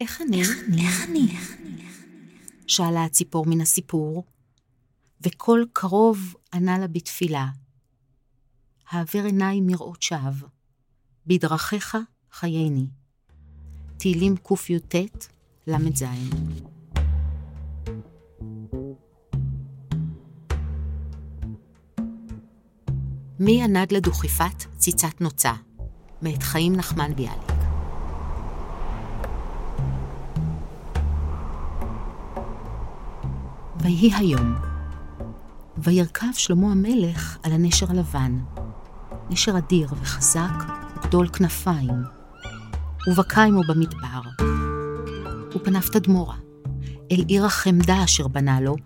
איך אני? איך אני? שאלה הציפור מן הסיפור, וקול קרוב ענה לה בתפילה. העבר עיניי מראות שווא, בדרכיך חייני. תהילים קי"ט, ל"ז. מי ינד לדוכיפת ציצת נוצה, מאת חיים נחמן ביאליק. ויהי היום, וירכב שלמה המלך על הנשר הלבן, נשר אדיר וחזק וגדול כנפיים, ובקע עמו במדבר. ופניו תדמורה, אל עיר החמדה אשר בנה לו,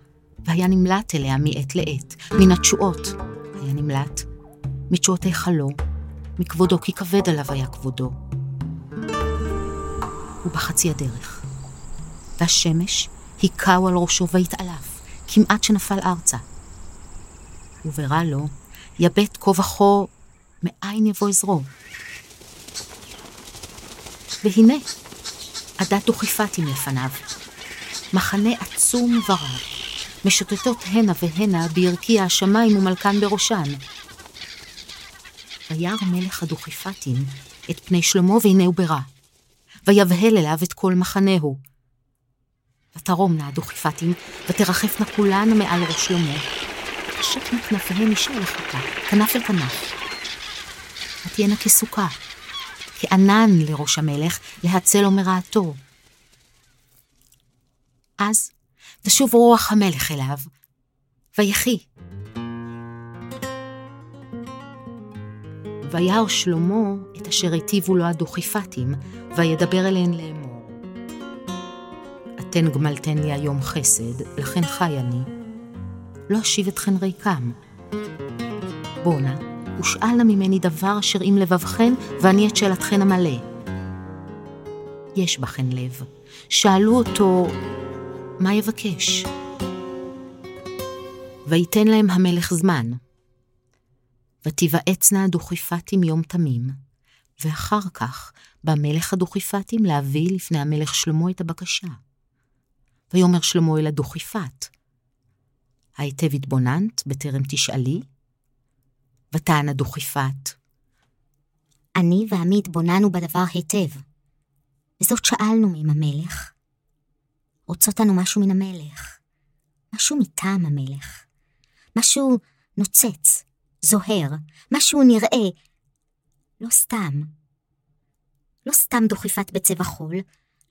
והיה נמלט אליה מעת לעת, מן התשועות היה נמלט, מתשועות היכלו, מכבודו כי כבד עליו היה כבודו. ובחצי הדרך, והשמש היכהו על ראשו והתעלף, כמעט שנפל ארצה. וברע לו, יבט כה וכה, מאין יבוא עזרו. והנה, עדת דוכיפתים לפניו, מחנה עצום ורב, משוטטות הנה והנה בירקיע השמיים ומלכן בראשן. וירא מלך הדוכיפתים את פני שלמה והנה הוא ברע, ויבהל אליו את כל מחנהו. ותרומנה הדוכיפתים, ותרחפנה כולן מעל ראש שלמה. ותשקנה כנפיהן אישה אל אחותה, כנף אל כנף. ותהיינה כסוכה, כענן לראש המלך, להצלו מרעתו. אז תשוב רוח המלך אליו, ויחי. וירא שלמה את אשר היטיבו לו הדוכיפתים, וידבר אליהן לאמור. אתן גמלתן לי היום חסד, לכן חי אני. לא אשיב אתכן ריקם. בואנה, ושאלנה ממני דבר אשר עם לבבכן, ואני את שאלתכן המלא. יש בכן לב. שאלו אותו, מה יבקש? ויתן להם המלך זמן. ותיוועצנה הדוכיפתים יום תמים, ואחר כך בא מלך הדוכיפתים להביא לפני המלך שלמה את הבקשה. ויאמר שלמה אל הדוכיפת, היטב התבוננת בטרם תשאלי? וטען הדוכיפת, אני ועמי התבוננו בדבר היטב, וזאת שאלנו מן המלך. רוצות לנו משהו מן המלך, משהו מטעם המלך, משהו נוצץ, זוהר, משהו נראה, לא סתם. לא סתם דוכיפת בצבע חול,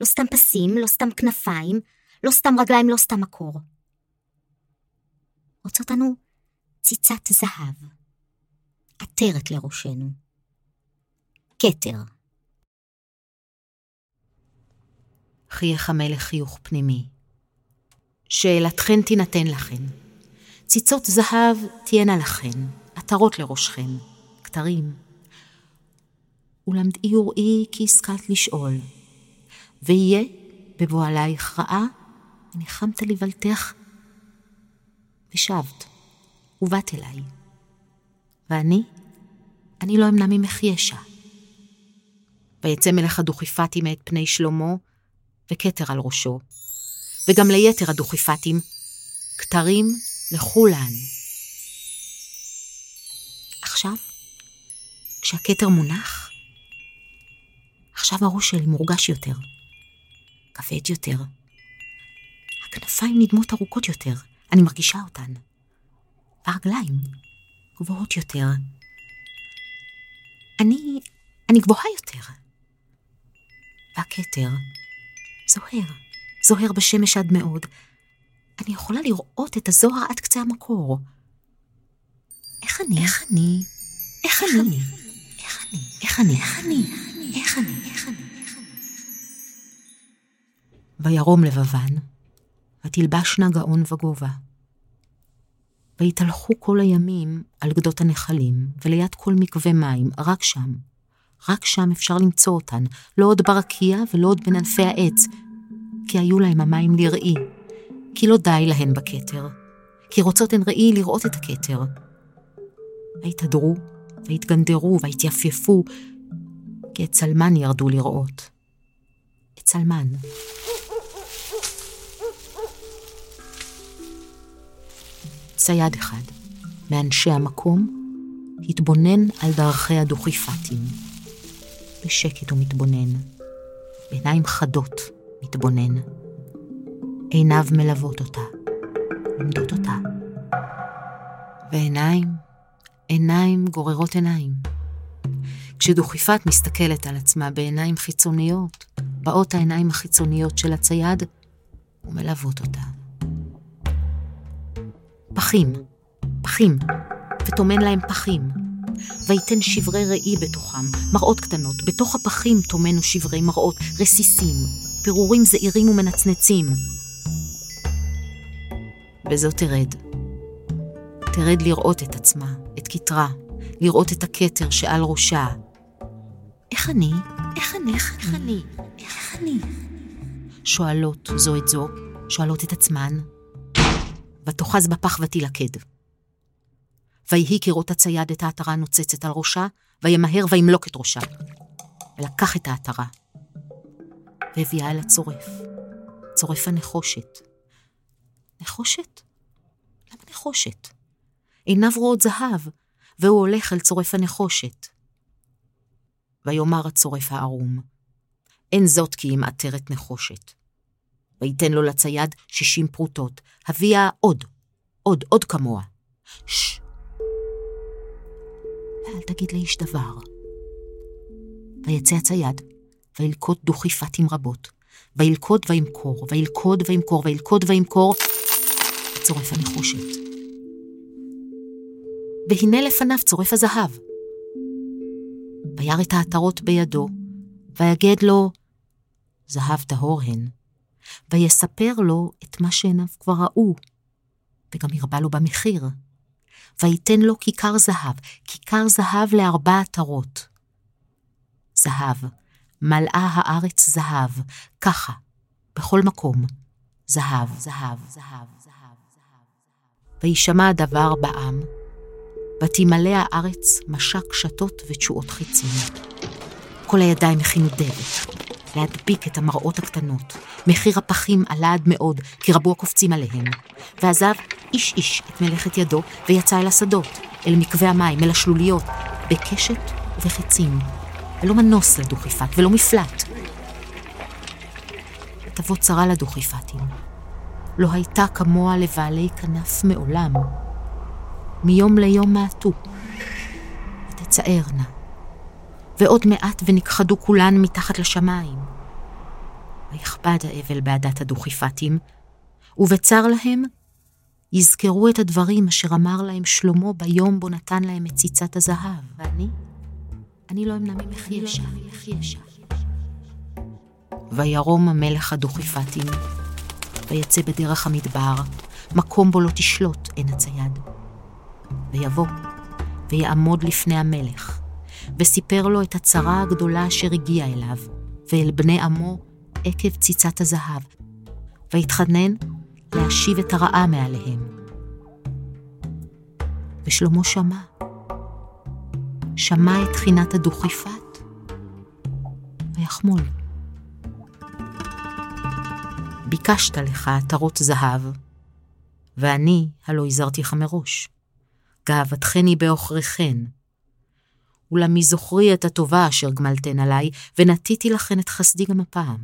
לא סתם פסים, לא סתם כנפיים, לא סתם רגליים, לא סתם מקור. רוצות לנו ציצת זהב, עטרת לראשנו. כתר. חייך המלך חיוך פנימי. שאלתכן תינתן לכן. ציצות זהב תהיינה לכן, עטרות לראשכן, כתרים. ולמדעי וראי כי השכלת לשאול. ויהיה בבוא עלייך רעה, וניחמת לבלתך, ושבת, ובאת אליי. ואני, אני לא אמנע ממך ישע. ויצא מלך הדוכיפתים מאת פני שלמה, וכתר על ראשו, וגם ליתר הדוכיפתים, כתרים לכולן. עכשיו, כשהכתר מונח, עכשיו הראש שלי מורגש יותר, כבד יותר. הכנפיים נדמות ארוכות יותר, אני מרגישה אותן. והרגליים גבוהות יותר. אני, אני גבוהה יותר. והכתר זוהר, זוהר בשמש עד מאוד. אני יכולה לראות את הזוהר עד קצה המקור. איך אני? איך אני? איך אני? איך אני? איך אני? איך אני? איך אני? איך אני? וירום לבבן, ותלבשנה גאון וגובה. ויתהלכו כל הימים על גדות הנחלים, וליד כל מקווה מים, רק שם. רק שם אפשר למצוא אותן, לא עוד ברקיע ולא עוד בין ענפי העץ, כי היו להם המים לראי, כי לא די להן בכתר, כי רוצות הן ראי לראות את הכתר. ויתהדרו, ויתגנדרו, ויתייפייפו, כי את צלמן ירדו לראות. את צלמן. צייד אחד, מאנשי המקום, התבונן על דרכי הדוכיפתים. בשקט הוא מתבונן, בעיניים חדות מתבונן. עיניו מלוות אותה, לומדות אותה. ועיניים, עיניים גוררות עיניים. כשדוכיפת מסתכלת על עצמה בעיניים חיצוניות, באות העיניים החיצוניות של הצייד ומלוות אותה. פחים, פחים, וטומן להם פחים, ויתן שברי ראי בתוכם, מראות קטנות, בתוך הפחים טומנו שברי מראות, רסיסים, פירורים זעירים ומנצנצים. בזאת תרד. תרד לראות את עצמה, את כתרה, לראות את הכתר שעל ראשה. איך אני? איך אני? איך אני? איך אני? שואלות זו את זו, שואלות את עצמן, ותאחז בפח ותילכד. ויהי כראות הצייד את העטרה הנוצצת על ראשה, וימהר וימלוק את ראשה. ולקח את העטרה, והביאה אל הצורף, צורף הנחושת. נחושת? למה נחושת? עיניו רואות זהב, והוא הולך אל צורף הנחושת. ויאמר הצורף הערום, אין זאת כי אם עטרת נחושת. ויתן לו לצייד שישים פרוטות, הביאה עוד, עוד, עוד כמוה. ששש, ואל תגיד לאיש דבר. ויצא הצייד, וילקוט דוכיפתים רבות, וילכוד וימכור, וילכוד וימכור, וילכוד וימכור, וצורף הנחושת. והנה לפניו צורף הזהב. וירא את העטרות בידו, ויגד לו, זהב טהור הן, ויספר לו את מה שעיניו כבר ראו, וגם הרבה לו במחיר. ויתן לו כיכר זהב, כיכר זהב לארבע עטרות. זהב, מלאה הארץ זהב, ככה, בכל מקום, זהב, זהב, זהב, זהב, זהב. וישמע הדבר בעם, ותמלא הארץ משק שתות ותשועות חיצים. כל הידיים הכינו דבק, להדביק את המראות הקטנות. מחיר הפחים עלה עד מאוד, כי רבו הקופצים עליהם. ועזב איש איש את מלאכת ידו, ויצא אל השדות, אל מקווה המים, אל השלוליות, בקשת ובחצים. ולא מנוס לדוכיפת, ולא מפלט. תבוא צרה לדוכיפתים. לא הייתה כמוה לבעלי כנף מעולם. מיום ליום מעטו, ותצערנה. ועוד מעט ונכחדו כולן מתחת לשמיים. ויכבד האבל בעדת הדוכיפתים, ובצר להם יזכרו את הדברים אשר אמר להם שלמה ביום בו נתן להם את ציצת הזהב. ואני, אני לא אמנע ממך ישע, וירום המלך הדוכיפתים, ויצא בדרך המדבר, מקום בו לא תשלוט עין הצייד. ויבוא, ויעמוד לפני המלך, וסיפר לו את הצרה הגדולה אשר הגיעה אליו, ואל בני עמו עקב ציצת הזהב, והתחנן להשיב את הרעה מעליהם. ושלמה שמע. שמע את תחינת הדוכיפת, ויחמול. ביקשת לך עטרות זהב, ואני הלא הזהרתיך מראש. גאוותכן היא בעוכריכן. אולם מזוכרי את הטובה אשר גמלתן עלי, ונטיתי לכן את חסדי גם הפעם.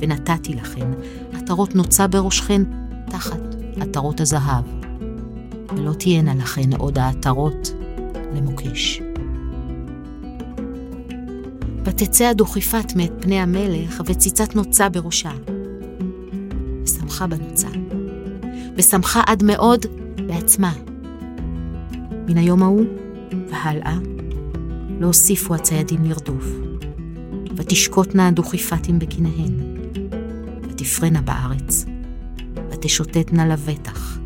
ונתתי לכן עטרות נוצה בראשכן תחת עטרות הזהב, ולא תהיינה לכן עוד העטרות למוקש. ותצא הדוכיפת מאת פני המלך, וציצת נוצה בראשה. ושמחה בנוצה, ושמחה עד מאוד בעצמה. מן היום ההוא והלאה לא הוסיפו הציידים לרדוף, ותשקוטנה הדוכיפתים בקיניהן, ותפרנה בארץ, ותשוטטנה לבטח,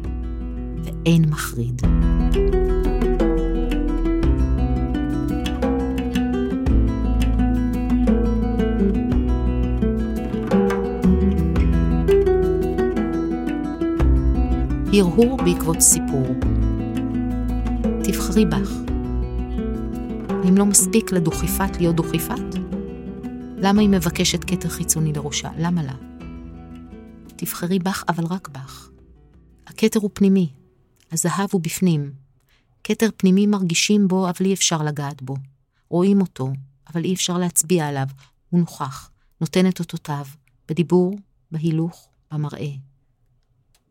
ואין מחריד. הרהור בעקבות סיפור. תבחרי בך. האם לא מספיק לדוכיפת להיות דוכיפת? למה היא מבקשת כתר חיצוני לראשה? למה לה? תבחרי בך, אבל רק בך. הכתר הוא פנימי, הזהב הוא בפנים. כתר פנימי מרגישים בו, אבל אי אפשר לגעת בו. רואים אותו, אבל אי אפשר להצביע עליו. הוא נוכח, נותן את אותותיו, בדיבור, בהילוך, במראה.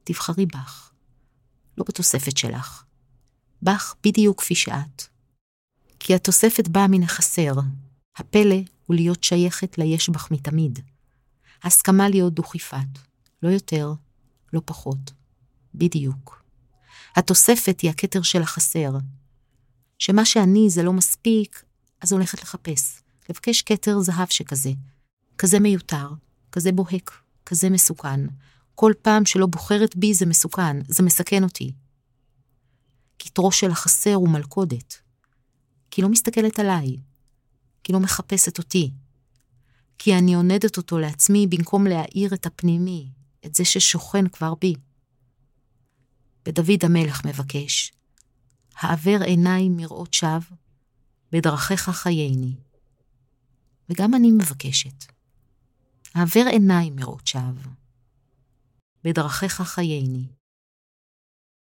תבחרי בך, לא בתוספת שלך. בך בדיוק כפי שאת. כי התוספת באה מן החסר. הפלא הוא להיות שייכת ליש בך מתמיד. הסכמה להיות דוכיפת, לא יותר, לא פחות. בדיוק. התוספת היא הכתר של החסר. שמה שאני זה לא מספיק, אז הולכת לחפש. לבקש כתר זהב שכזה. כזה מיותר, כזה בוהק, כזה מסוכן. כל פעם שלא בוחרת בי זה מסוכן, זה מסכן אותי. כתרו של החסר הוא מלכודת. כי לא מסתכלת עליי, כי לא מחפשת אותי, כי אני עונדת אותו לעצמי במקום להאיר את הפנימי, את זה ששוכן כבר בי. ודוד המלך מבקש, העבר עיניי מראות שווא, בדרכיך חייני. וגם אני מבקשת, העבר עיניי מראות שווא, בדרכיך חייני.